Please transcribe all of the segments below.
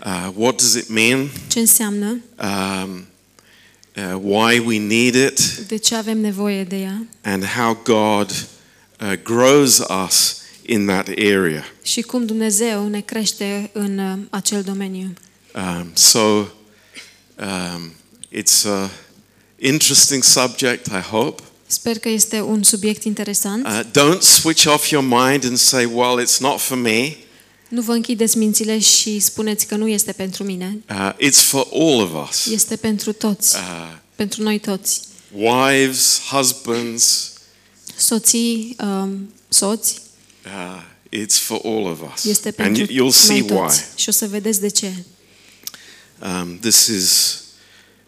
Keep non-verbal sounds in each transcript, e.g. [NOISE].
Uh, what does it mean? Ce înseamnă? Um, uh, why we need it? De ce avem nevoie de ea? And how God uh, grows us in that area. Și cum Dumnezeu ne crește în uh, acel domeniu. Um, so um, it's a interesting subject, I hope. Sper că este un subiect interesant. Uh, don't switch off your mind and say, "Well, it's not for me." Nu vă închideți mințile și spuneți că nu este pentru mine. Uh, it's for all of us. Este pentru toți, Uh, pentru noi toți. wives, husbands. Soții, um, soți, Uh, it's for all of us, este and pentru y- you'll see noi why. toți. Și o să vedeți de ce. Um, this is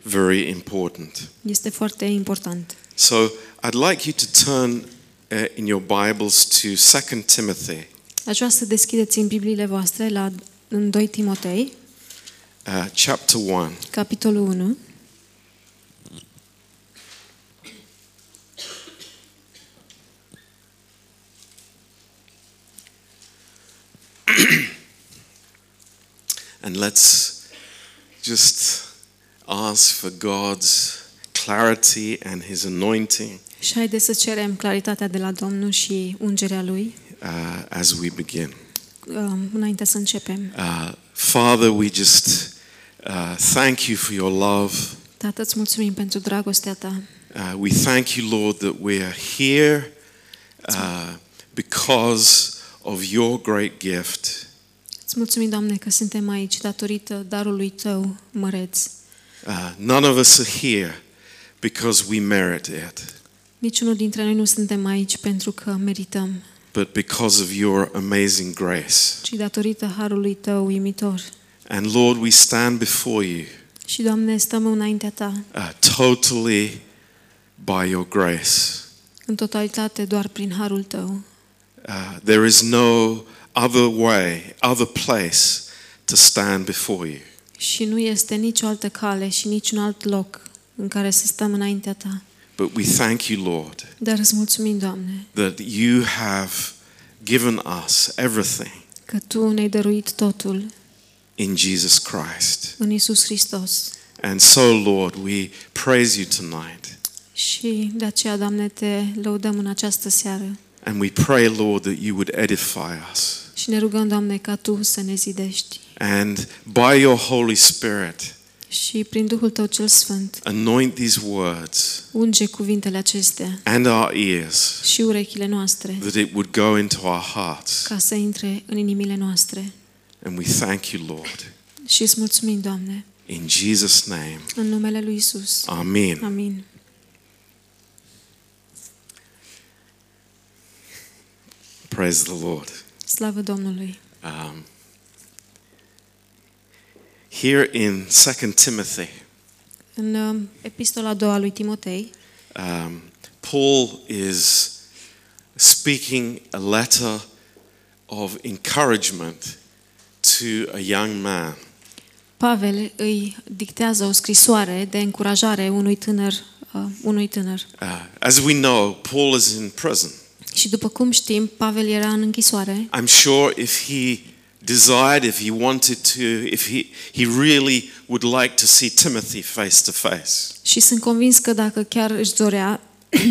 very important. Este foarte important. So I'd like you to turn uh, in your Bibles to 2 Timothy Aș vrea să deschideți în Bibliile voastre la în 2 Timotei, uh, chapter 1. capitolul 1. [CLEARS THROAT] And let's just ask for God's clarity and His anointing Și haideți să cerem claritatea de la Domnul și ungerea Lui uh, as we begin. um, înainte să începem. Uh, Father, we just uh, thank you for your love. Tată, îți mulțumim pentru dragostea Ta. Uh, we thank you, Lord, that we are here uh, because of your great gift. Îți mulțumim, Doamne, că suntem aici datorită darului Tău măreț. Uh, none of us are here because we merit it, Niciunul dintre noi nu suntem aici pentru că merităm, but because of your amazing grace. ci datorită harului Tău uimitor. And Lord, we stand before you Și, Doamne, stăm înaintea Ta, uh, totally by your grace. în totalitate doar prin harul Tău. Uh, there is no other way, other place to stand before you. Și nu este nicio altă cale și niciun alt loc în care să stăm înaintea Ta. But we thank you, Lord, Dar îți mulțumim, Doamne, that you have given us everything că Tu ne-ai dăruit totul in Jesus Christ. în Isus Hristos. And so, Lord, we praise you tonight. Și de aceea, Doamne, Te lăudăm în această seară. And we pray, Lord, that you would edify us. Și ne rugăm, Doamne, ca Tu să ne zidești. And by your Holy Spirit, Și prin Duhul Tău cel Sfânt, anoint these words unge cuvintele acestea and our ears și urechile noastre, that it would go into our hearts. ca să intre în inimile noastre. And we thank you, Lord. Și îți mulțumim, Doamne, In Jesus' name, în numele Lui Isus. Amen. Amin. Praise the Lord. Slavă Domnului. Um, here in 2 Timothy, În uh, epistola a doua lui Timotei, um, Paul is speaking a letter of encouragement to a young man. Pavel îi dictează o scrisoare de încurajare unui tânăr, uh, unui tânăr. Uh, as we know, Paul is in prison. Și după cum știm, Pavel era în închisoare I'm sure if he desired, if he wanted to, if he, he really would like to see Timothy face to face. și sunt convins că dacă chiar își dorea, [COUGHS]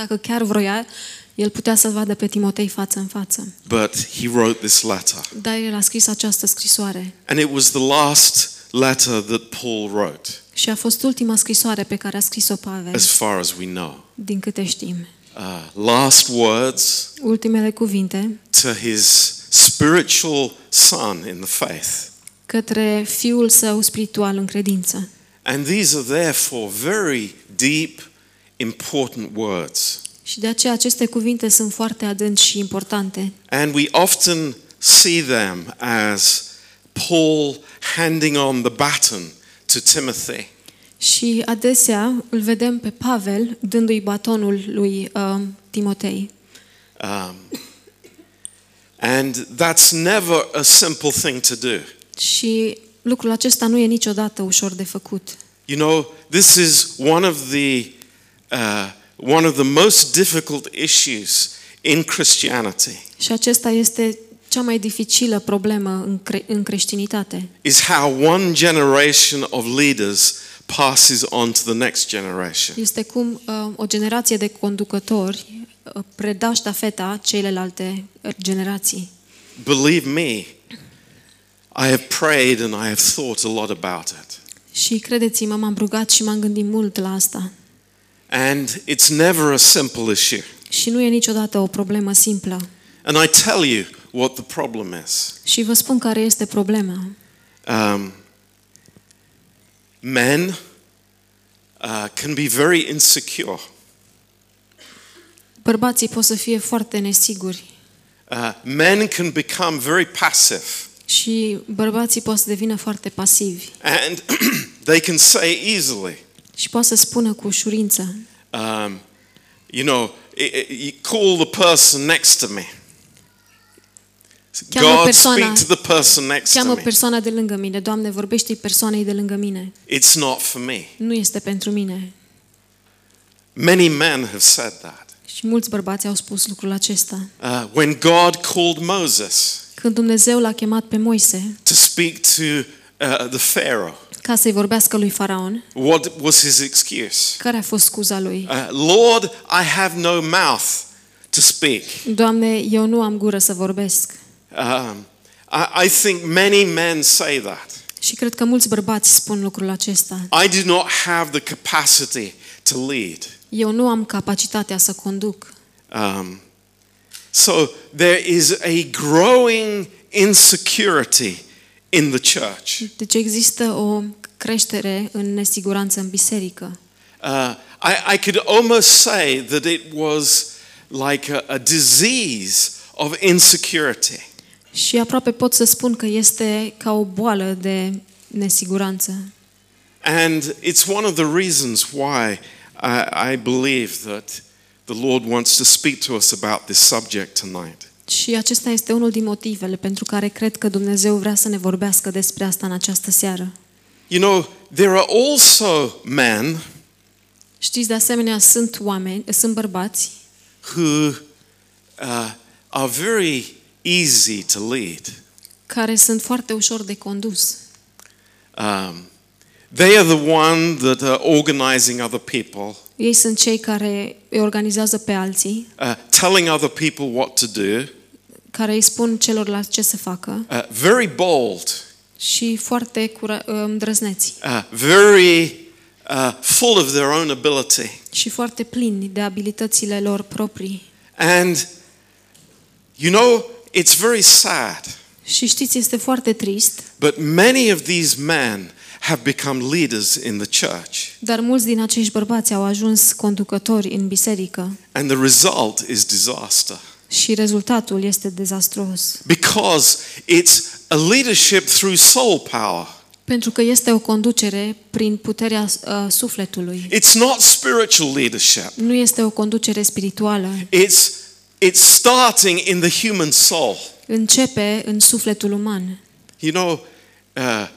dacă chiar vroia, el putea să-l vadă pe Timotei față în față. But he wrote this letter. Dar el a scris această scrisoare And it was the last letter that Paul wrote, și a fost ultima scrisoare pe care a scris-o Pavel, as far as we know. din câte știm. Uh, last words Ultimele cuvinte to his spiritual son in the faith. către fiul său spiritual în credință. And these are therefore very deep, important words. Și de aceea aceste cuvinte sunt foarte adânci și importante. And we often see them as Paul handing on the baton to Timothy. Și adesea îl vedem pe Pavel dându-i batonul lui uh, Timotei. Um, and that's never a simple thing to do. Și lucrul acesta nu e niciodată ușor de făcut. You know, this is one of the uh, one of the most difficult issues in Christianity. Și acesta este cea mai dificilă problemă în, cre- în creștinitate is how one generation of leaders passes on to the next generation. este cum uh, o generație de conducători uh, predau ștafeta celelalte uh, generații. Believe me, I have prayed and I have thought a lot about it. Și credeți-mă, m-am rugat și m-am gândit mult la asta. And it's never a simple issue. Și nu e niciodată o problemă simplă. And I tell you what the problem is. Și vă spun care este problema. Um, men uh, can be very insecure. Bărbații pot să fie foarte nesiguri Uh, men can become very passive. și bărbații pot să devină foarte pasivi And [CLEARS THROAT] they can say easily, și pot să spună cu ușurință. um, you know, i- i- you call the person next to me. Cheamă God persoana- speak to the person next to Cheamă me. persoana de lângă mine. Doamne, vorbește persoanei de lângă mine. It's not for me. Nu este pentru mine. Many men have said that. Și mulți bărbați au spus lucrul acesta. Uh, when God called Moses Când Dumnezeu l-a chemat pe Moise to speak to uh, the Pharaoh, ca să-i vorbească lui Faraon, what was his excuse? care a fost scuza lui? Uh, Lord, I have no mouth to speak. Doamne, eu nu am gură să vorbesc. Um, I, I think many men say that. Și cred că mulți bărbați spun lucrul acesta. I do not have the capacity to lead. Eu nu am capacitatea să conduc. Um, so there is a growing insecurity in the church. Deci există o creștere în nesiguranță în biserică. Uh, I, I could almost say that it was like a, a disease of insecurity. Și aproape pot să spun că este ca o boală de nesiguranță. And it's one of the reasons why I, I believe that the Lord wants to speak to us about this subject tonight. Și acesta este unul din motivele pentru care cred că Dumnezeu vrea să ne vorbească despre asta în această seară. You know, there are also men Știți, de asemenea, sunt oameni, sunt bărbați who uh, are very easy to lead. care sunt foarte ușor de condus. Um, they are the one that are organizing other people, Ei sunt cei care îi organizează pe alții, uh, telling other people what to do, care îi spun celorlalți ce să facă uh, very bold, și foarte cura- îndrăzneți uh, very uh, full of their own ability. și foarte plini de abilitățile lor proprii. And you know, it's very sad, Și știți, este foarte trist, but many of these men have become leaders in the church. dar mulți din acești bărbați au ajuns conducători în biserică And the result is disaster. și rezultatul este dezastruos. Because it's a leadership through soul power. Pentru că este o conducere prin puterea uh, sufletului. It's not spiritual leadership. Nu este o conducere spirituală. It's it's starting in the human soul. Începe în sufletul uman. You know, uh,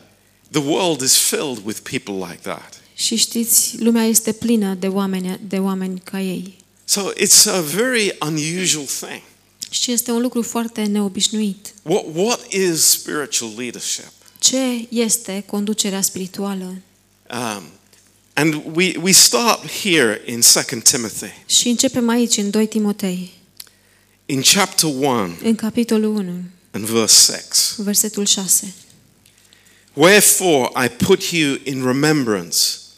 the world is filled with people like that. Și știți, lumea este plină de oameni, de oameni ca ei. So it's a very unusual thing. Și este un lucru foarte neobișnuit. What what is spiritual leadership? Ce este conducerea spirituală? Um, and we we start here in 2 Timothy. Și începem aici, în 2 Timotei, In chapter 1 în capitolul 1, and verse 6. versetul 6. Wherefore I put you in remembrance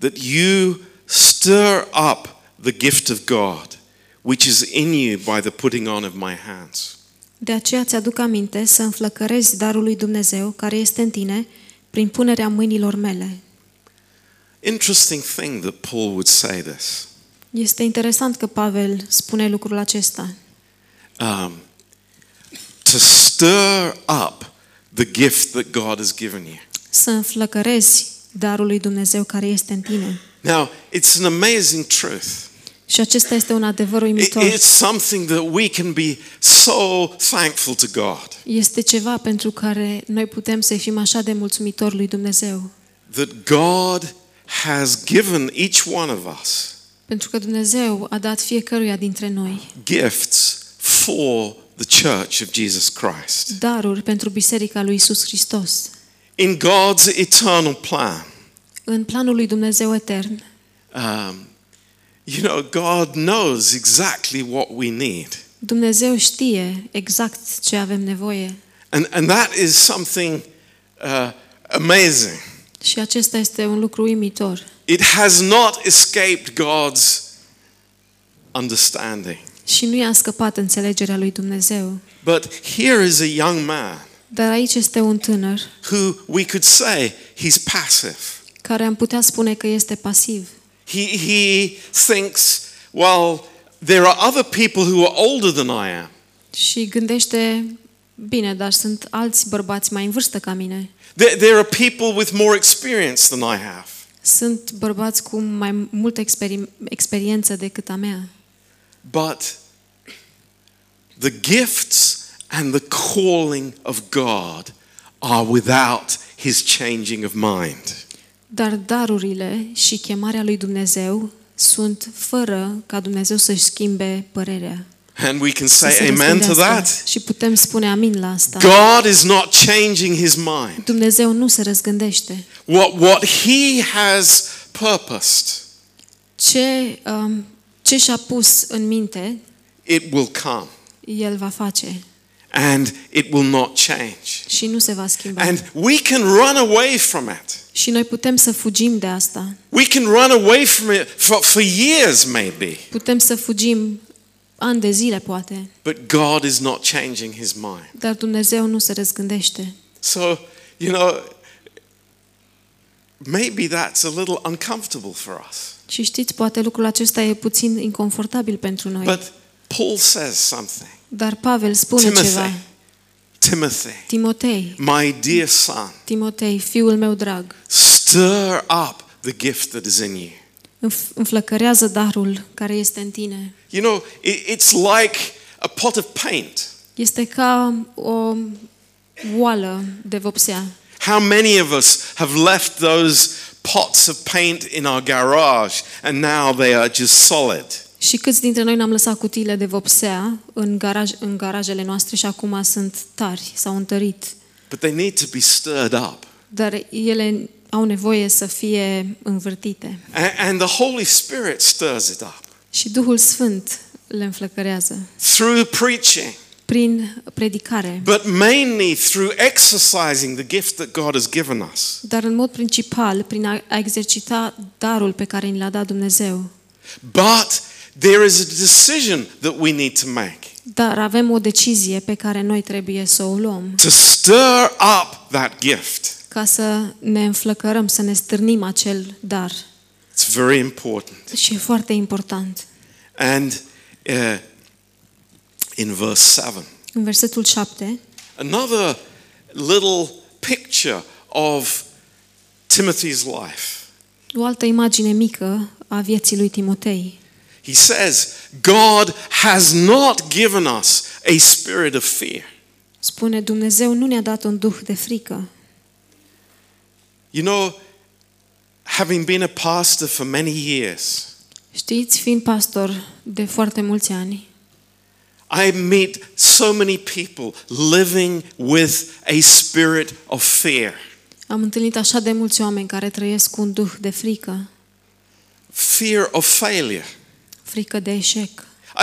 that you stir up the gift of God, which is in you by the putting on of my hands. De aceea ți-aduc aminte să înflăcărezi darul lui Dumnezeu care este în tine prin punerea mâinilor mele. Interesting thing that Paul would say this. Este interesant că Pavel spune lucrul acesta. Um, to stir up the gift that God has given you. Să înflăcărezi darul lui Dumnezeu care este în tine. Now, it's an amazing truth. Și acesta este un adevăr It- uimitor. It's something that we can be so thankful to God Este ceva pentru care noi putem să fim așa de mulțumitori lui Dumnezeu. that God has given each one of us Pentru că Dumnezeu a dat fiecăruia dintre noi gifts for the church of Jesus Christ. Daruri pentru Biserica lui Isus Hristos. In God's eternal plan, În planul lui Dumnezeu etern, um, you know, God knows exactly what we need. Dumnezeu știe exact ce avem nevoie And, and that is something uh, amazing. și acesta este un lucru uimitor. It has not escaped God's understanding. Și nu i-a scăpat înțelegerea lui Dumnezeu. But here is a young man Dar aici este un tânăr who we could say he's passive. care am putea spune că este pasiv. He, he thinks, well, there are other people who are older than I am. Și gândește, bine, dar sunt alți bărbați mai în vârstă ca mine. There, there are people with more experience than I have. Sunt bărbați cu mai multă experi- experiență decât a mea. But the gifts and the calling of God are without his changing of mind. Dar darurile și chemarea lui Dumnezeu sunt fără ca Dumnezeu să-și schimbe părerea. And we can Să say se amen to răspundească. that. Și putem spune amin la asta. God is not changing his mind. Dumnezeu nu se răzgândește. What, what he has purposed, Ce, um, ce și-a pus în minte, it will come. El va face And it will not change. și nu se va schimba. And we can run away from it. Și noi putem să fugim de asta. We can run away from it for, for years, maybe. Putem să fugim ani de zile, poate. But God is not changing his mind. Dar Dumnezeu nu se răzgândește. So, you know, maybe that's a little uncomfortable for us. Și știți, poate lucrul acesta e puțin inconfortabil pentru noi. But Paul says something. Dar Pavel spune ceva. Timothy, Timothy, Timotei, my dear son, Timotei, fiul meu drag, stir up the gift that is in you. înf- înflăcărează darul care este în tine. You know, it, it's like a pot of paint. Este ca o oală de vopsea. How many of us have left those pots of paint in our garage and now they are just solid? Și câți dintre noi ne-am lăsat cutiile de vopsea în, garaj, în garajele noastre și acum sunt tari, s-au întărit. But they need to be stirred up. Dar ele au nevoie să fie învârtite. A- And the Holy Spirit stirs it up Și Duhul Sfânt le înflăcărează through preaching, prin predicare, but mainly through exercising the gift that God has given us. dar în mod principal prin a a exercita darul pe care ni l-a dat Dumnezeu. But there is a decision that we need to make Dar avem o decizie pe care noi trebuie să o luăm to stir up that gift. ca să ne înflăcărăm, să ne stârnim acel dar. It's very important. Și e foarte important. And uh, in verse 7, În versetul 7, another little picture of Timothy's life. o altă imagine mică a vieții lui Timotei. He says, God has not given us a spirit of fear. Spune, Dumnezeu nu ne-a dat un duh de frică. You know, having been a pastor for many years, Știți, fiind pastor de foarte mulți ani, I meet so many people living with a spirit of fear. am întâlnit așa de mulți oameni care trăiesc cu un duh de frică, Fear of failure. frică de eșec.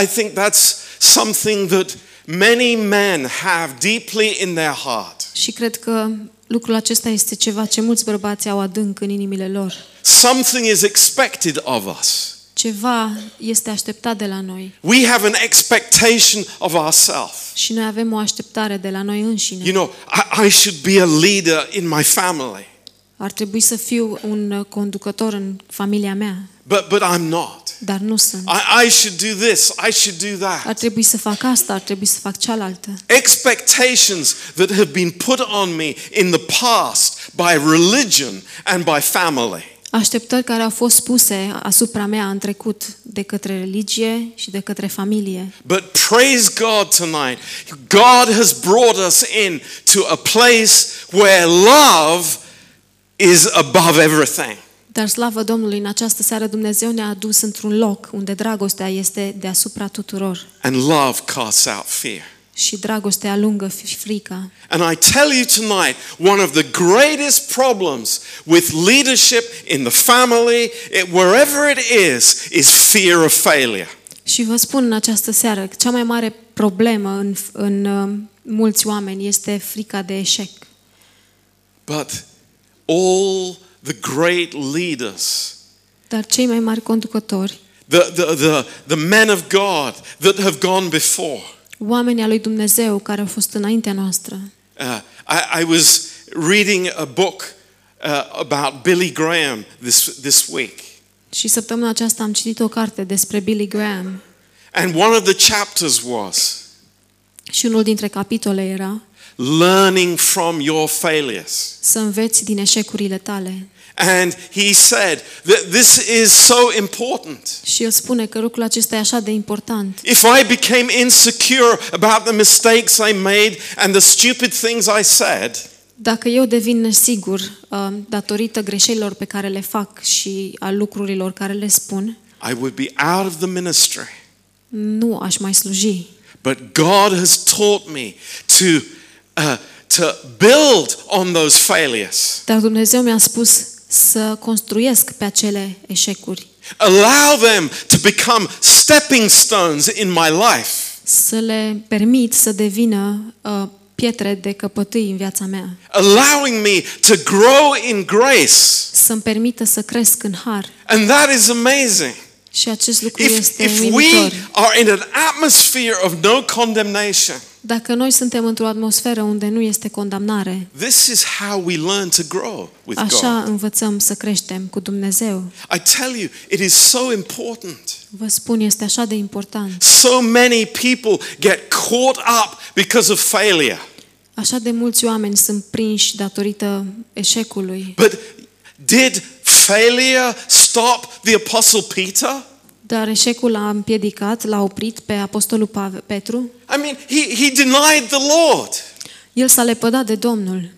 I think that's something that many men have deeply in their heart. Și cred că lucrul acesta este ceva ce mulți bărbați au adânc în inimile lor. Something is expected of us. Ceva este așteptat de la noi We have an expectation of ourselves. și noi avem o așteptare de la noi înșine. You know, I, I should be a leader in my family, Ar trebui să fiu un uh, conducător în familia mea, but, but I'm not. dar nu sunt. I, I should do this, I should do Ar that. trebui să fac asta, ar trebui să fac cealaltă. Expectations that have been put on me in the past by religion and by family. Așteptări care au fost puse asupra mea în trecut de către religie și de către familie. But praise God tonight. God has brought us in to a place where love is above everything. Dar slavă Domnului, în această seară Dumnezeu ne-a adus într-un loc unde dragostea este deasupra tuturor. And love casts out fear. Și dragostea alungă fi- frica. And I tell you tonight, one of the greatest problems with leadership in the family, it, wherever it is, is fear of failure. Și vă spun în această seară că cea mai mare problemă în, în uh, mulți oameni este frica de eșec. But all the great leaders, Dar cei mai mari conducători, the, the, the, the men of God that have gone before, oamenii al lui Dumnezeu care au fost înaintea noastră, uh, I, I was reading a book uh, about Billy Graham this, this week. și săptămâna aceasta am citit o carte despre Billy Graham And one of the chapters was și unul dintre capitole era learning from your failures. să înveți din eșecurile tale. And he said that this is so important. Și el spune că lucrul acesta e așa de important. If I became insecure about the mistakes I made and the stupid things I said, Dacă eu devin nesigur uh, datorită greșelilor pe care le fac și a lucrurilor care le spun, I would be out of the ministry. nu aș mai sluji. But God has taught me to, uh, to build on those failures. Dar Dumnezeu mi-a spus să construiesc pe acele eșecuri, Allow them to become stepping stones in my life. să le permit să devină uh, pietre de căpătâi în viața mea, allowing me to grow in grace. să-mi permită să cresc în har. And that is amazing. Și acest lucru If, este if we uimitor. are in an atmosphere of no condemnation, Dacă noi suntem într-o atmosferă unde nu este condamnare, this is how we learn to grow with așa God. învățăm să creștem cu Dumnezeu. I tell you, it is so important. Vă spun, este așa de important. So many people get caught up because of failure. Așa de mulți oameni sunt prinși datorită eșecului. But did failure stop the Apostle Peter? Dar eșecul a împiedicat, l-a oprit pe apostolul Pave- Petru. I mean, he, he denied the Lord. El s-a lepădat de Domnul.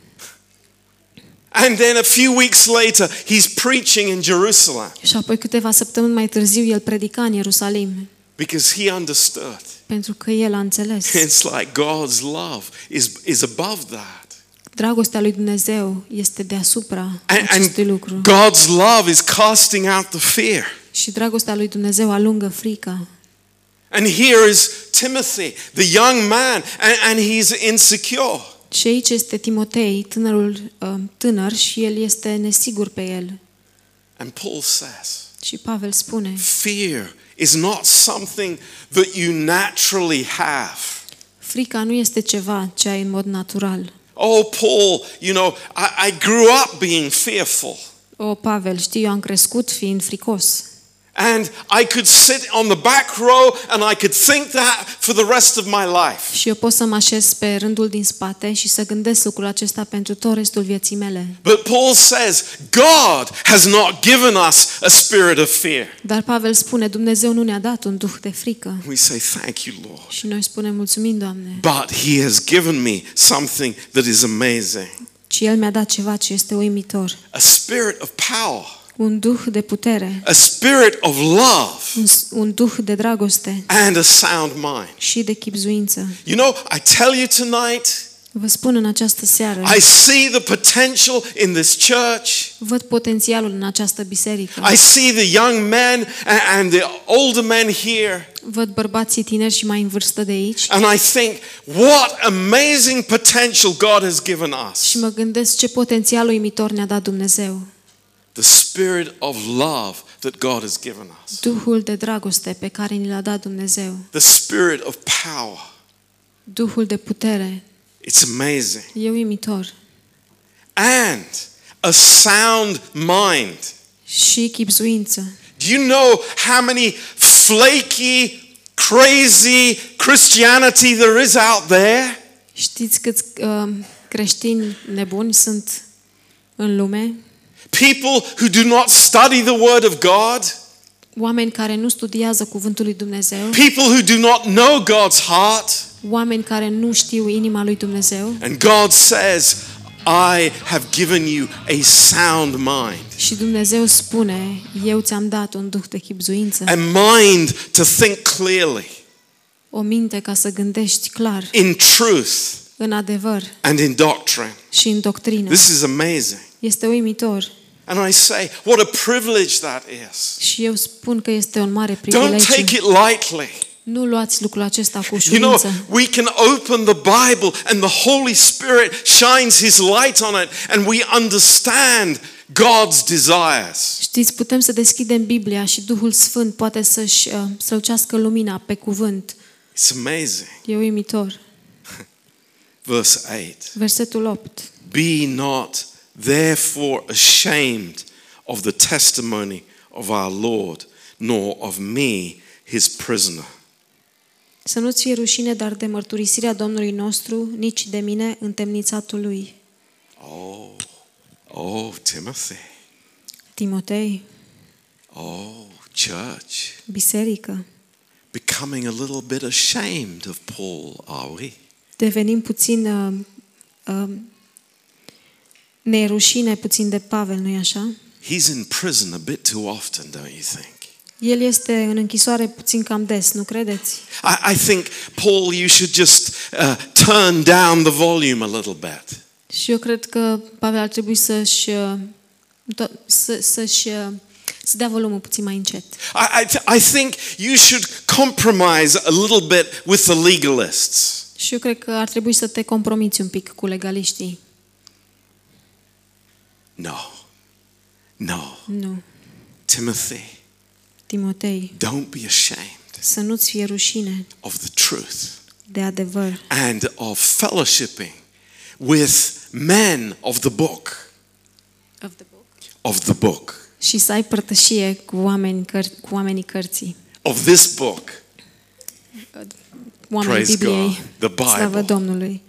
And then a few weeks later, he's preaching in Jerusalem Și apoi câteva săptămâni mai târziu el predica în Ierusalim. because he understood. Pentru că el a înțeles. [LAUGHS] It's like God's love is, is above that. Dragostea lui Dumnezeu este deasupra And, acestui and lucru. God's love is casting out the fear. Și dragostea lui Dumnezeu alungă frica. And here is Timothy, the young man, and, and he's insecure. Și aici este Timotei, tânărul uh, tânăr și el este nesigur pe el. And Paul says, Și Pavel spune, fear is not something that you naturally have. frica nu este ceva ce ai în mod natural. Oh, Paul, you know, I, I grew up being fearful. O, Pavel, știi, eu am crescut fiind fricos. And I could sit on the back row and I could think that for the rest of my life. Și eu pot să mă așez pe rândul din spate și să gândesc lucrul acesta pentru tot restul vieții mele. But Paul says, God has not given us a spirit of fear. Dar Pavel spune, Dumnezeu nu ne-a dat un duh de frică. We say, Thank you, Lord. Și noi spunem, mulțumim, Doamne, But He has given me something that is amazing ci El mi-a dat ceva ce este uimitor. a spirit of power, Un duh de putere, a spirit of love, un, un duh de dragoste and a sound mind. și de chipzuință. You know, I tell you tonight, Vă spun în această seară, I see the potential in this church. văd potențialul în această biserică. I see the young men and, and the older men here. Văd bărbații tineri și mai în vârstă de aici And I think, what amazing potential God has given us. și mă gândesc ce potențial uimitor ne-a dat Dumnezeu. The spirit of love that God has given us. Duhul de dragoste pe care ni l-a dat Dumnezeu. The spirit of power. Duhul de putere. It's amazing. E uimitor. And a sound mind. Și chipzuință. Do you know how many flaky, crazy Christianity there is out there? Știți câți uh, creștini nebuni sunt în lume? People who do not study the Word of God? Oameni care nu studiază cuvântul lui Dumnezeu, People who do not know God's heart? oameni care nu știu inima lui Dumnezeu And God says, I have given you a sound mind. Și Dumnezeu spune, eu ți-am dat un duh de chipzuință, A mind to think clearly, o minte ca să gândești clar, in truth, în adevăr and in doctrine. și în doctrină. This is amazing. Este uimitor. And I say, what a privilege that is. Și eu spun că este un mare Don't privilegiu. take it lightly. Nu luați lucrul acesta cu You know, ușurință. we can open the Bible and the Holy Spirit shines His light on it and we understand God's desires. Știți, putem să deschidem Biblia și Duhul Sfânt poate să-și uh, strălucească lumina pe cuvânt. It's amazing. E uimitor. [LAUGHS] Verse 8 Versetul 8. Be not therefore ashamed of the testimony of our Lord, nor of me, his prisoner. Să nu-ți fie rușine, dar de mărturisirea Domnului nostru, nici de mine, întemnițatul lui. Oh, oh, Timothy. Timotei, Oh, church. biserică, Becoming a little bit ashamed of Paul, are we? devenim puțin uh, uh, ne e rușine puțin de Pavel, nu-i așa? He's in prison a bit too often, don't you think? El este în închisoare puțin cam des, nu credeți? I, I think, Paul, you should just uh, turn down the volume a little bit. Și eu cred că Pavel ar trebui să-și uh, to- să, să-și uh, să dea volumul puțin mai încet. I, I, th- I think you should compromise a little bit with the legalists. Și eu cred că ar trebui să te compromiți un pic cu legaliștii. No, no. Nu. Timothy, Timotei, don't be ashamed să nu-ți fie rușine of the truth de adevăr and of fellowshipping with men of the book. Of the book. și să ai părtășie cu, oameni, căr- cu oamenii cărții, Of this book. cu oamenii Praise Bibliei. God, the Slavă Bible. Domnului.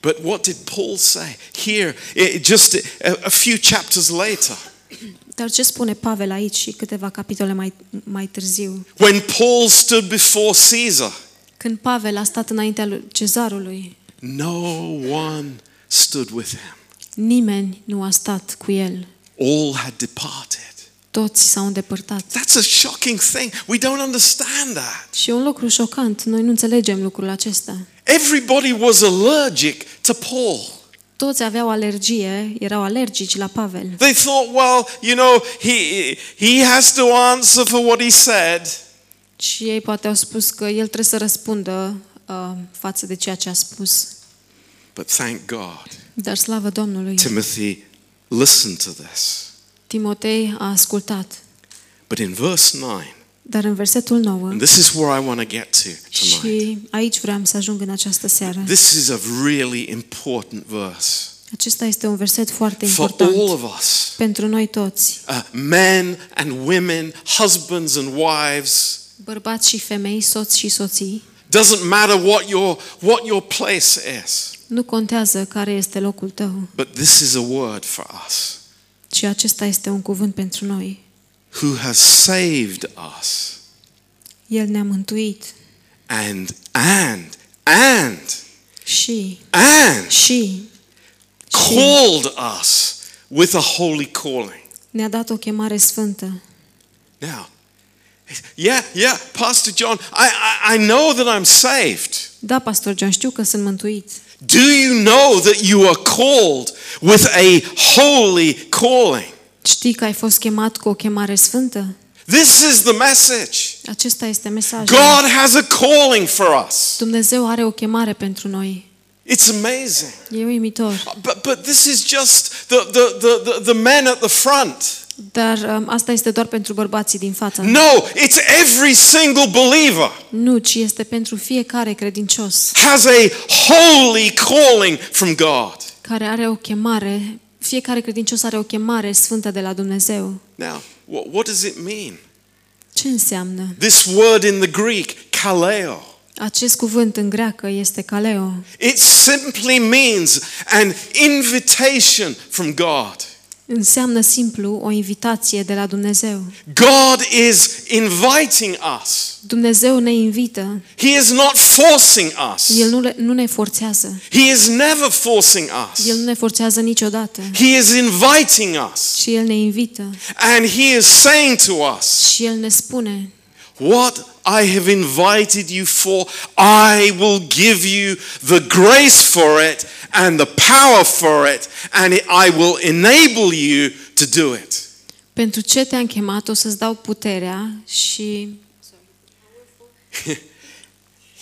But what did Paul say? Here, it, just a, a few chapters later, [CLEARS THROAT] Dar ce spune Pavel aici și câteva capitole mai, mai târziu? when Paul stood before Caesar, Când Pavel a stat înaintea lui cezarului, no one stood with him. nimeni nu a stat cu el. All had departed. Toți s-au îndepărtat. That's a shocking thing. We don't understand that. Și e un lucru șocant. Noi nu înțelegem lucrul acesta. Everybody was allergic to Paul. Toți aveau alergie, erau alergici la Pavel. They thought, well, you know, he, he has to answer for what he said. Și ei poate au spus că el trebuie să răspundă uh, față de ceea ce a spus. But thank God, Dar slavă Domnului, Timothy listened to this. Timotei a ascultat. But in verse 9, Dar în versetul 9, and this is where I want to get to tonight. și aici vreau să ajung în această seară. This is a really important verse Acesta este un verset foarte for important all of us. pentru noi toți, Uh, men and women, husbands and wives. bărbați și femei, soți și soții. Doesn't matter what your what your place is. Nu contează care este locul tău, But this is a word for us. ci acesta este un cuvânt pentru noi. Who has saved us El ne-a mântuit and and and și, and și, și called us with a holy calling. ne-a dat o chemare sfântă. Now, yeah, yeah, Pastor John, I, I, I know that I'm saved. Da, pastor John, știu că sunt mântuit. Do you know that you are called with a holy calling? Știi că ai fost chemat cu o chemare sfântă? This is the message. Acesta este mesajul. God has a calling for us. Dumnezeu are o chemare pentru noi. It's amazing. E uimitor. But, but this is just the, the, the, the, the men at the front. Dar um, asta este doar pentru bărbații din față. No, it's every single believer Nu, ci este pentru fiecare credincios has a holy calling from God. care are o chemare, fiecare credincios are o chemare sfântă de la Dumnezeu. Now, what, what does it mean? Ce înseamnă? This word in the Greek, kaleo, Acest cuvânt în greacă este kaleo. it simply means an invitation from God. Înseamnă simplu o invitație de la Dumnezeu. God is inviting us. Dumnezeu ne invită. He is not forcing us. El nu, le, nu ne forțează. He is never forcing us. El nu ne forțează niciodată. He is inviting us. Și El ne invită. And He is saying to us, Și El ne spune, What I have invited you for, I will give you the grace for it and the power for it, and I will enable you to do it. pentru ce te-am chemat, o să-ți dau puterea și [LAUGHS]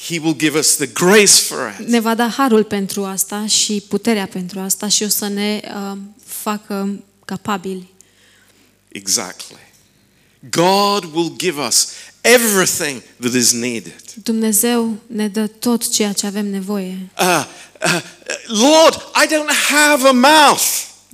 He will give us the grace for it. ne va da harul pentru asta și puterea pentru asta și o să ne uh, facă capabili. Exactly. God will give us everything that is needed. Dumnezeu ne dă tot ceea ce avem nevoie. Uh, uh, uh, Lord, I don't have a mouth.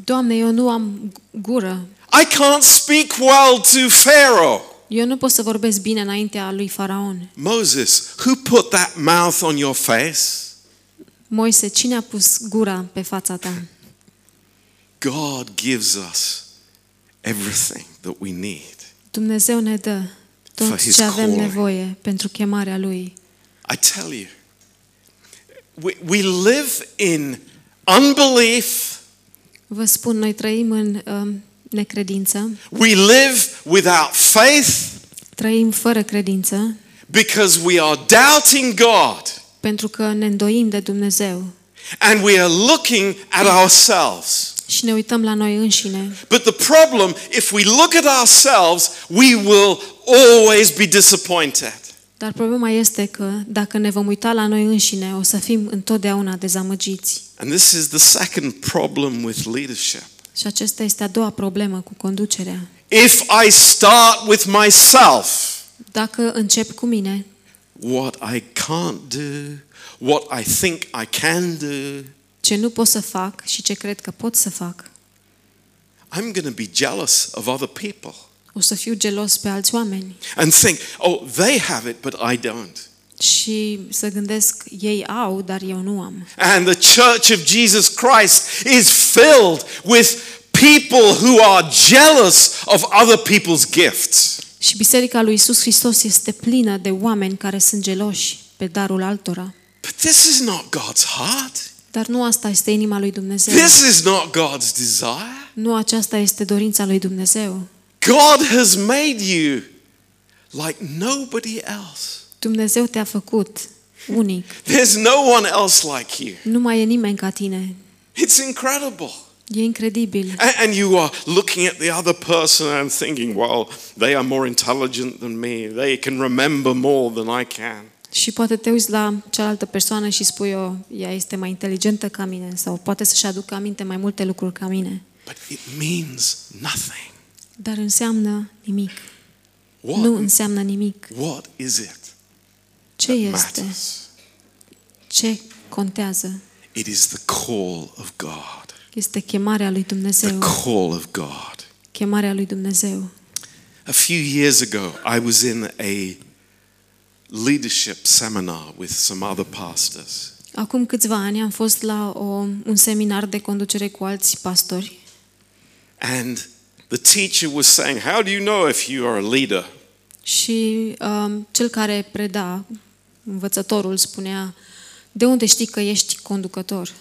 Doamne, eu nu am gură. I can't speak well to Pharaoh. Eu nu pot să vorbesc bine înaintea lui Faraon. Moses, who put that mouth on your face? Moise, cine a pus gura pe fața ta? God gives us everything that we need. Dumnezeu ne dă For tot his ce avem calling. nevoie pentru chemarea Lui. I tell you, we, we live in unbelief, Vă spun, noi trăim în um, necredință, we live without faith trăim fără credință, because we are doubting God pentru că ne îndoim de Dumnezeu and we are looking at ourselves. și ne uităm la noi înșine. But the problem, if we look at ourselves, we will always be disappointed. Dar problema este că dacă ne vom uita la noi înșine, o să fim întotdeauna dezamăgiți. And this is the second problem with leadership. Și acesta este a doua problemă cu conducerea. If I start with myself, Dacă încep cu mine, what I can't do, what I think I can do, ce nu pot să fac și ce cred că pot să fac, I'm going to be jealous of other people o să fiu gelos pe alți oameni and think, oh, they have it, but I don't. și să gândesc, ei au, dar eu nu am. And the church of Jesus Christ is filled with people who are jealous of other people's gifts. Și Biserica lui Isus Hristos este plină de oameni care sunt geloși pe darul altora. But this is not God's heart. Dar nu asta este inima lui Dumnezeu. This is not God's desire. Nu aceasta este dorința lui Dumnezeu. God has made you like nobody else. Dumnezeu te-a făcut unic. There's no one else like you. Nu mai e nimeni ca tine. It's incredible. E incredibil. A- And you are looking at the other person and thinking, well, they are more intelligent than me. They can remember more than I can. Și poate te uiți la cealaltă persoană și spui, eu, ea este mai inteligentă ca mine sau poate să-și aducă aminte mai multe lucruri ca mine. But it means nothing. Dar înseamnă nimic. What, Nu înseamnă nimic. what is it Ce that este? matters? Ce contează? It is the call of God. Este chemarea lui The Dumnezeu. call of God. Chemarea lui Dumnezeu. A few years ago, I was in a leadership seminar with some other pastors. Acum câțiva ani am fost la o, un seminar de conducere cu alți pastori And the teacher was saying, How do you know if you are a leader? și um, cel care preda, învățătorul, spunea de unde știi că ești conducător?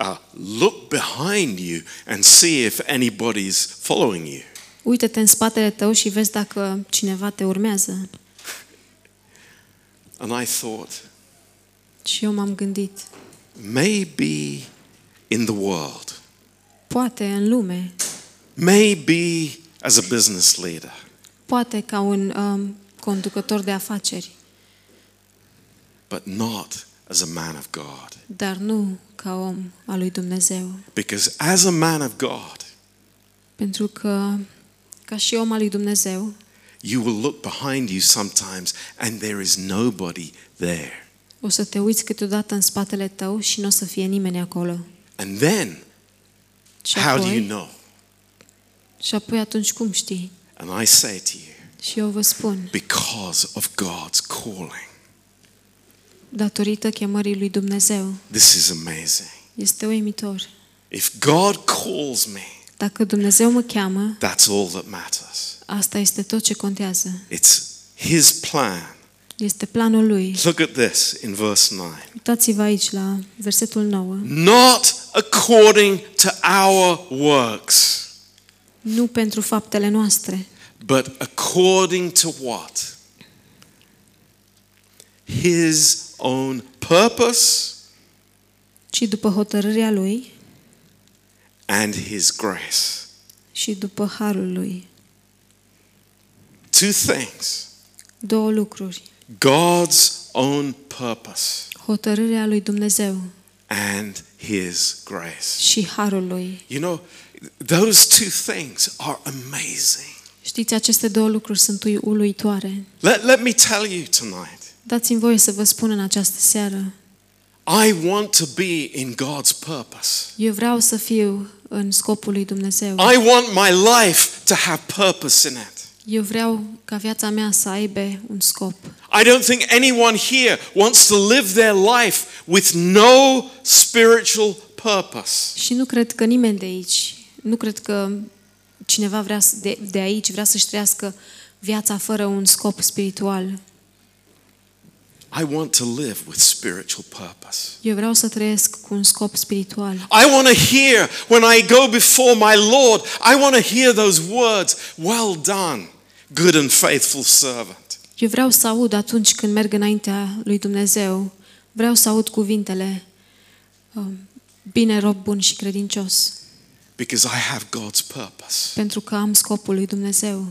Uh, look behind you and see if anybody's following you. Uită-te în spatele tău și vezi dacă cineva te urmează. And I thought, Și eu m-am gândit, maybe in the world, poate în lume, maybe as a business leader, poate ca un um, conducător de afaceri, but not as a man of God. dar nu ca om al lui Dumnezeu. Because as a man of God, Pentru că, ca și om al lui Dumnezeu, you will look behind you sometimes and there is nobody there. o să te uiți câteodată în spatele tău și nu o să fie nimeni acolo. And then, Și how do you apoi, know? Și apoi atunci cum știi? And I say to you, Și eu vă spun, because of God's calling. datorită chemării lui Dumnezeu, This is amazing. este uimitor. If God calls me, Dacă Dumnezeu mă cheamă, that's all that matters. asta este tot ce contează. It's His plan. Este planul lui. Look at this in verse 9. Uitați-vă aici la versetul 9. Not according to our works, Nu pentru faptele noastre, but according to what? His own purpose ci după hotărârea lui and His grace. și după harul lui. Two things Două lucruri. God's own purpose Hotărârea lui Dumnezeu and His grace. și harul lui. You know, those two things are amazing. Știți, aceste două lucruri sunt ui- uluitoare. Let, let me tell you tonight Dați-mi voie să vă spun în această seară. I want to be in God's purpose. Eu vreau să fiu în scopul lui Dumnezeu. I want my life to have purpose in it. Eu vreau ca viața mea să aibă un scop. I don't think anyone here wants to live their life with no spiritual purpose. Și nu cred că nimeni de aici, nu cred că cineva vrea să- de, de aici vrea să-și trăiască viața fără un scop spiritual. I want to live with spiritual purpose. Eu vreau să trăiesc cu un scop spiritual. I want to hear when I go before my Lord, I want to hear those words, well done, good and faithful servant. Eu vreau să aud atunci când merg înaintea lui Dumnezeu, vreau să aud cuvintele um, bine rob bun și credincios, Because I have God's purpose. pentru că am scopul lui Dumnezeu.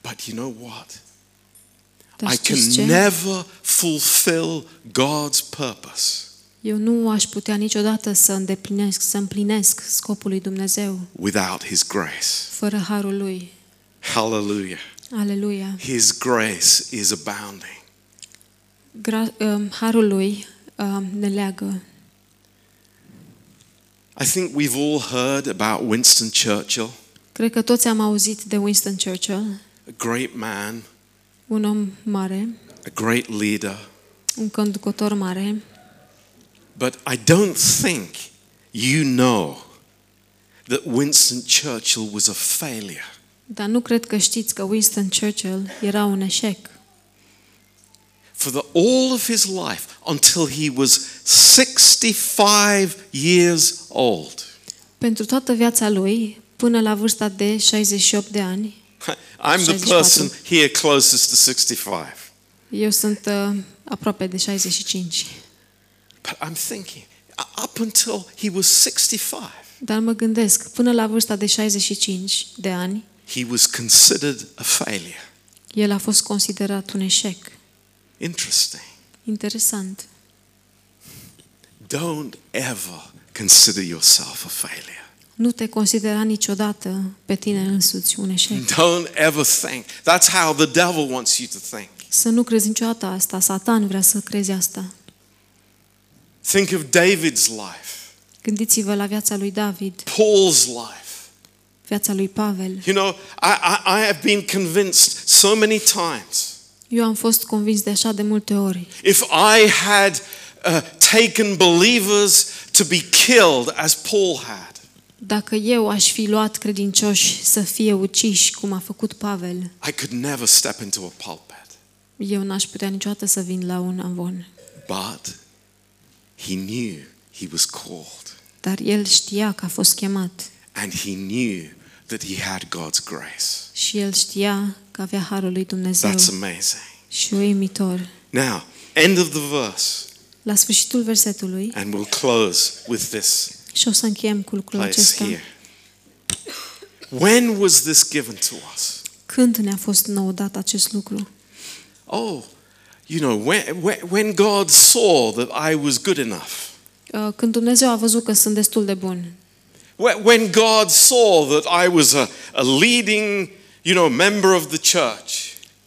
But you know what? Dar I știți ce? can never fulfill God's purpose Eu nu aș putea niciodată să îndeplinesc, să împlinesc scopul lui Dumnezeu without His grace. fără harul lui. Hallelujah. Aleluia. His grace is abounding. Gra- um, harul lui um, ne leagă. I think we've all heard about Winston Churchill, Cred că toți am auzit de Winston Churchill, a great man, un om mare, a great leader. un conducător mare, But I don't think you know that Winston Churchill was a failure. dar nu cred că știți că Winston Churchill era un eșec. For the, all of his life until he was 65 years old. Pentru toată viața lui, până la vârsta de 68 de ani, [LAUGHS] I'm the 64. person here closest to 65. eu sunt uh, aproape de 65. But I'm thinking, up until he was 65, Dar mă gândesc, până la vârsta de 65 de ani, he was considered a failure. el a fost considerat un eșec. Interesting. Interesant. Don't ever consider yourself a failure. Nu te considera niciodată pe tine însuți un eșec. Don't ever think. That's how the devil wants you to think. Să nu crezi niciodată asta. Satan vrea să crezi asta. Think of David's life, Gândiți-vă la viața lui David, Paul's life. viața lui Pavel. You know, I, I, I have been convinced so many times Eu am fost convins de așa de multe ori. if I had uh, taken believers to be killed as Paul had, Dacă eu aș fi luat credincioși să fie uciși, cum a făcut Pavel, I could never step into a pulpit. eu n-aș putea niciodată să vin la un amvon. But he knew he was called Dar el știa că a fost chemat and he knew that he had God's grace. și el știa că avea harul lui Dumnezeu. That's amazing. Și uimitor. Now, end of the verse, La sfârșitul versetului, and we'll close with this și o să încheiem cu lucrul place acesta, here. When was this given to us? când ne-a fost nou dat acest lucru? Oh, you know, when, when, when God saw that I was good enough, Uh, Când Dumnezeu a văzut că sunt destul de bun, when, when God saw that I was a, a leading, you know, member of the church,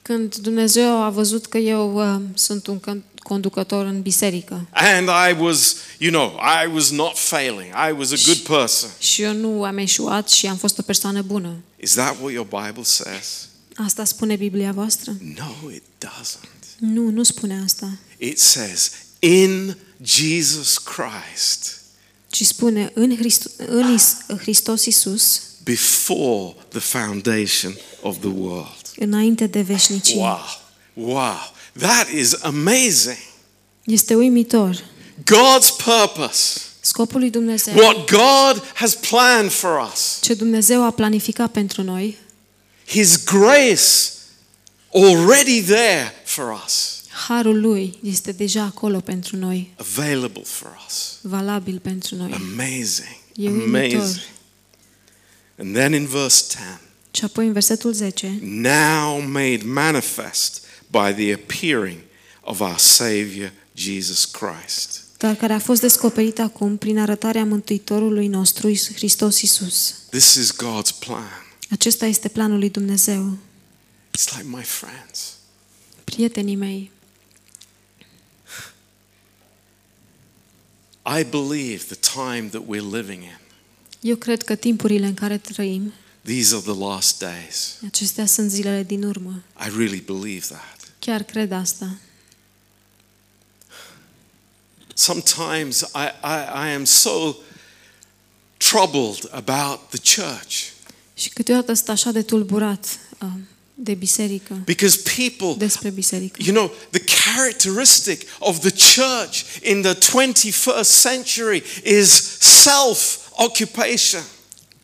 când Dumnezeu a văzut că eu uh, sunt un con- conducător în biserică and I was, you know, I was not failing, I was a good person. și eu nu am eșuat și am fost o persoană bună. Is that what your Bible says? Asta spune Biblia voastră? No, it doesn't. Nu, nu spune asta. It says, in Jesus Christ, Ci spune în, Christ- în Is- Hristos Iisus before the foundation of the world. înainte de veșnicie. Wow. Wow. That is amazing. Este uimitor. God's purpose. Scopul lui Dumnezeu, What God has planned for us. ce Dumnezeu a planificat pentru noi, His grace already there for us. harul lui este deja acolo pentru noi, Available for us. valabil pentru noi. Amazing. E uimitor. Amazing. And then in verse 10. Și apoi în versetul 10, now made manifest by the appearing of our Savior Jesus Christ. dar care a fost descoperit acum prin arătarea Mântuitorului nostru, Iisus- Hristos Iisus. This is God's plan. Acesta este planul lui Dumnezeu. It's like my friends. Prietenii mei, I believe the time that we're living in, eu cred că timpurile în care trăim, these are the last days. acestea sunt zilele din urmă. I really believe that. Chiar cred asta. Sometimes I, I, I am so troubled about the church Și câteodată sunt așa de tulburat uh, de biserică, because people despre biserică. You know, the characteristic of the church in the 21st century is self occupation.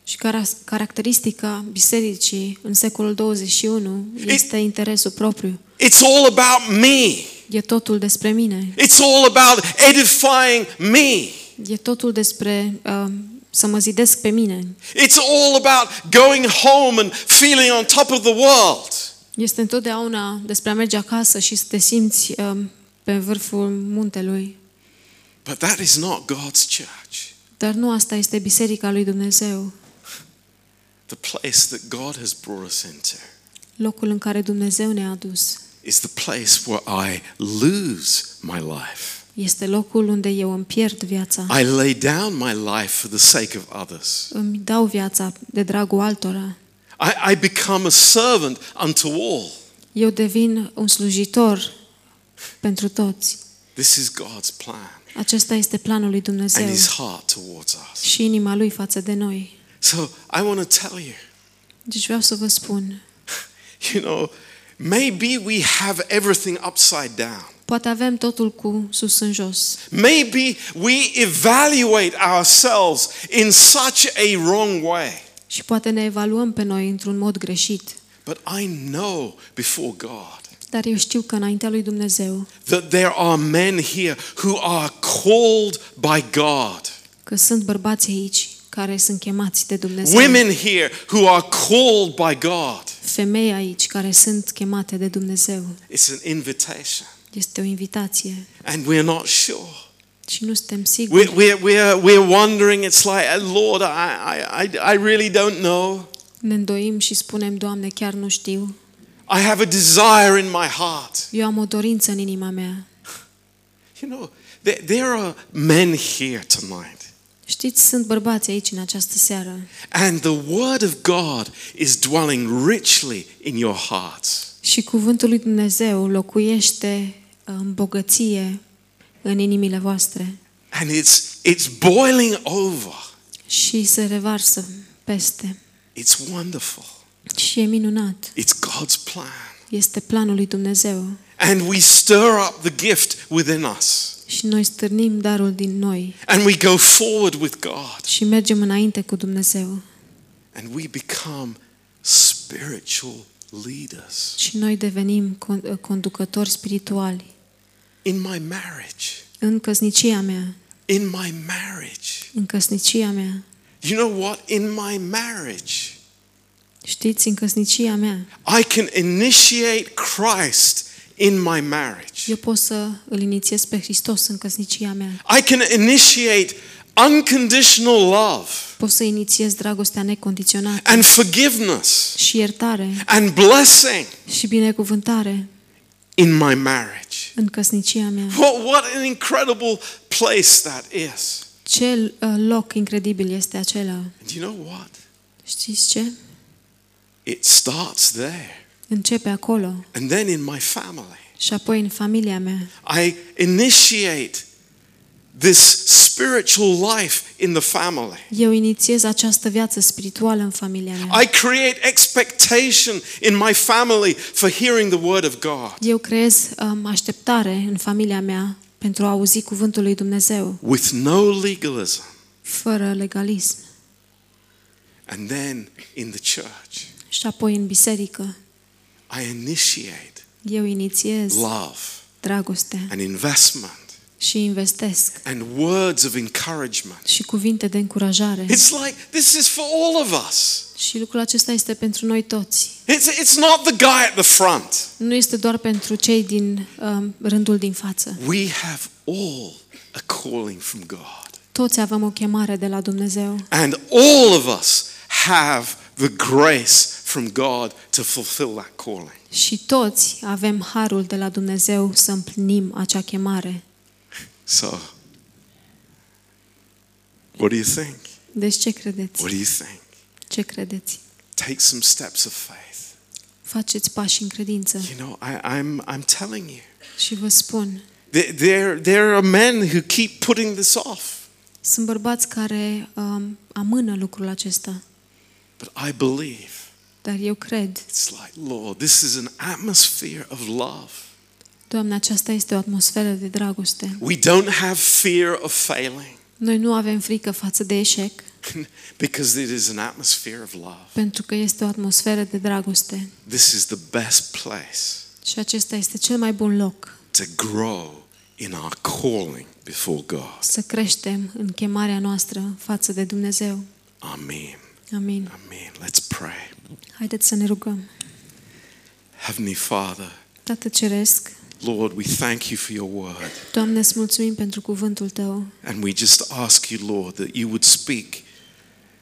Și cara- caracteristica bisericii în secolul 21 este interesul propriu. It's all about me. E totul despre mine. It's all about edifying me. E totul despre uh, să mă zidesc pe mine. It's all about going home and feeling on top of the world. Este întotdeauna despre a merge acasă și să te simți uh, pe vârful muntelui. But that is not God's church. Dar nu asta este biserica lui Dumnezeu. The place that God has brought us into Locul în care Dumnezeu ne-a adus. is the place where I lose my life. Este locul unde eu îmi pierd viața. I lay down my life for the sake of others. Îmi dau viața de dragul altora. I, I become a servant unto all. Eu devin un slujitor pentru toți. This is God's plan Acesta este planul lui Dumnezeu and His heart towards us. și inima lui față de noi. So I want to tell you, Deci vreau să vă spun, [LAUGHS] you know, maybe we have everything upside down. poate avem totul cu sus în jos. Maybe we evaluate ourselves in such a wrong way. Și poate ne evaluăm pe noi într-un mod greșit. But I know before God Dar eu știu că înaintea lui Dumnezeu, that there are men here who are called by God. că sunt bărbați aici care sunt chemați de Dumnezeu. Women here who are called by God. Femei aici care sunt chemate de Dumnezeu. It's an invitation. Este o invitație And we're not sure. și nu suntem We're, siguri. we're, we're, we're wondering, it's like, Lord, I, I, I, I really don't know. Ne îndoim și spunem, Doamne, chiar nu știu. I have a desire in my heart. Eu am o dorință în inima mea. You know, there, there are men here tonight. Știți, sunt bărbați aici în această seară And the word of God is dwelling richly in your hearts. și cuvântul lui Dumnezeu locuiește în bogăție în inimile voastre And it's, it's boiling over. și se revarsă peste. It's wonderful. Și e minunat. It's God's plan. Este planul lui Dumnezeu. And we stir up the gift within us. Și noi stârnim darul din noi And we go forward with God. și mergem înainte cu Dumnezeu. And we become spiritual leaders. Și noi devenim con- conducători spirituali. In my marriage. În căsnicia mea, In my marriage. în căsnicia mea, You know what? In my marriage, știți, în căsnicia mea, I can initiate Christ in my marriage. eu pot să îl inițiez pe Hristos în căsnicia mea. I can initiate unconditional love Pot să inițiez dragostea necondiționată and forgiveness și iertare and blessing și binecuvântare in my marriage. în căsnicia mea. What, what an incredible place that is. Ce uh, loc incredibil este acela. And you know what? Știți ce? It starts there. Începe acolo And then in my family, și apoi în familia mea. I initiate this spiritual life in the family. Eu inițiez această viață spirituală în familia mea. I create expectation in my family for hearing the word of God Eu creez um, așteptare în familia mea pentru a auzi cuvântul lui Dumnezeu, with no legalism. fără legalism. And then in the church, Și apoi în biserică, I initiate eu inițiez love dragoste and investment și investesc and words of encouragement. și cuvinte de încurajare. It's like this is for all of us. Și lucrul acesta este pentru noi toți. It's, it's not the guy at the front. Nu este doar pentru cei din um, rândul din față. We have all a calling from God. Toți avem o chemare de la Dumnezeu And all of us have the grace from God to fulfill that calling. și toți avem harul de la Dumnezeu să împlinim acea chemare. So, what do you think? Deci ce credeți? What do you think? Ce credeți? Take some steps of faith. Faceți pași în credință You know, I, I'm, I'm telling you, și vă spun, there, there, there are men who keep putting this off. sunt bărbați care um, amână lucrul acesta, But I believe dar eu cred, it's like, Lord, this is an atmosphere of love. Doamne, aceasta este o atmosferă de dragoste. We don't have fear of failing Noi nu avem frică față de eșec, [LAUGHS] because it is an atmosphere of love. pentru că este o atmosferă de dragoste. This is the best place Și acesta este cel mai bun loc to grow in our calling before God. să creștem în chemarea noastră față de Dumnezeu. Amen. Amin. Amen. Let's pray. Haideți să ne rugăm. Heavenly Father, Tată Ceresc, Lord, we thank you for your word. Doamne, îți mulțumim pentru cuvântul Tău And we just ask you, Lord, that you would speak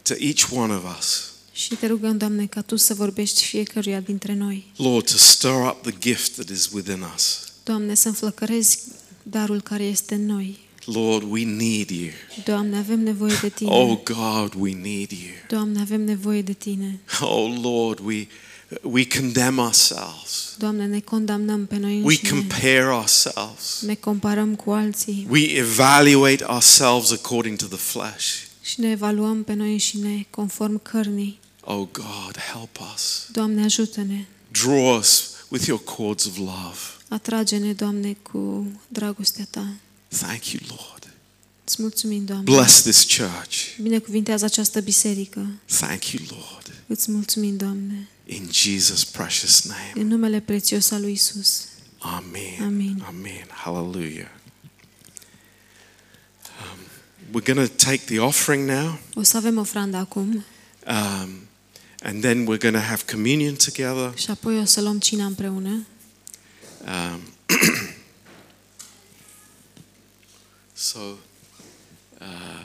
to each one of us. și te rugăm, Doamne, ca Tu să vorbești fiecăruia dintre noi. Lord, to stir up the gift that is within us. Doamne, să înflăcărezi darul care este în noi. Lord, we need you. Doamne, avem nevoie de Tine. Oh God, we need you. Doamne, avem nevoie de Tine. Oh Lord, we we condemn ourselves. Doamne, ne condamnăm pe noi We înșine. compare ourselves. Ne comparăm cu alții We evaluate ourselves according to the flesh. și ne evaluăm pe noi înșine conform cărnii. Oh God, help us. Doamne, ajută-ne. Draw us with your cords of love. Atrage-ne, Doamne, cu dragostea Ta. Thank you, Lord. Îți mulțumim, Doamne. Bless this church. Binecuvintează această biserică. Thank you, Lord. Îți mulțumim, Doamne. In Jesus' precious name. În numele prețios al lui Isus. Amen. Amen. Amen. Hallelujah. Um, we're going to take the offering now, O să avem ofranda acum um, and then we're going to have communion together. și apoi o să luăm cina împreună. Um, [CLEARS THROAT] so, uh,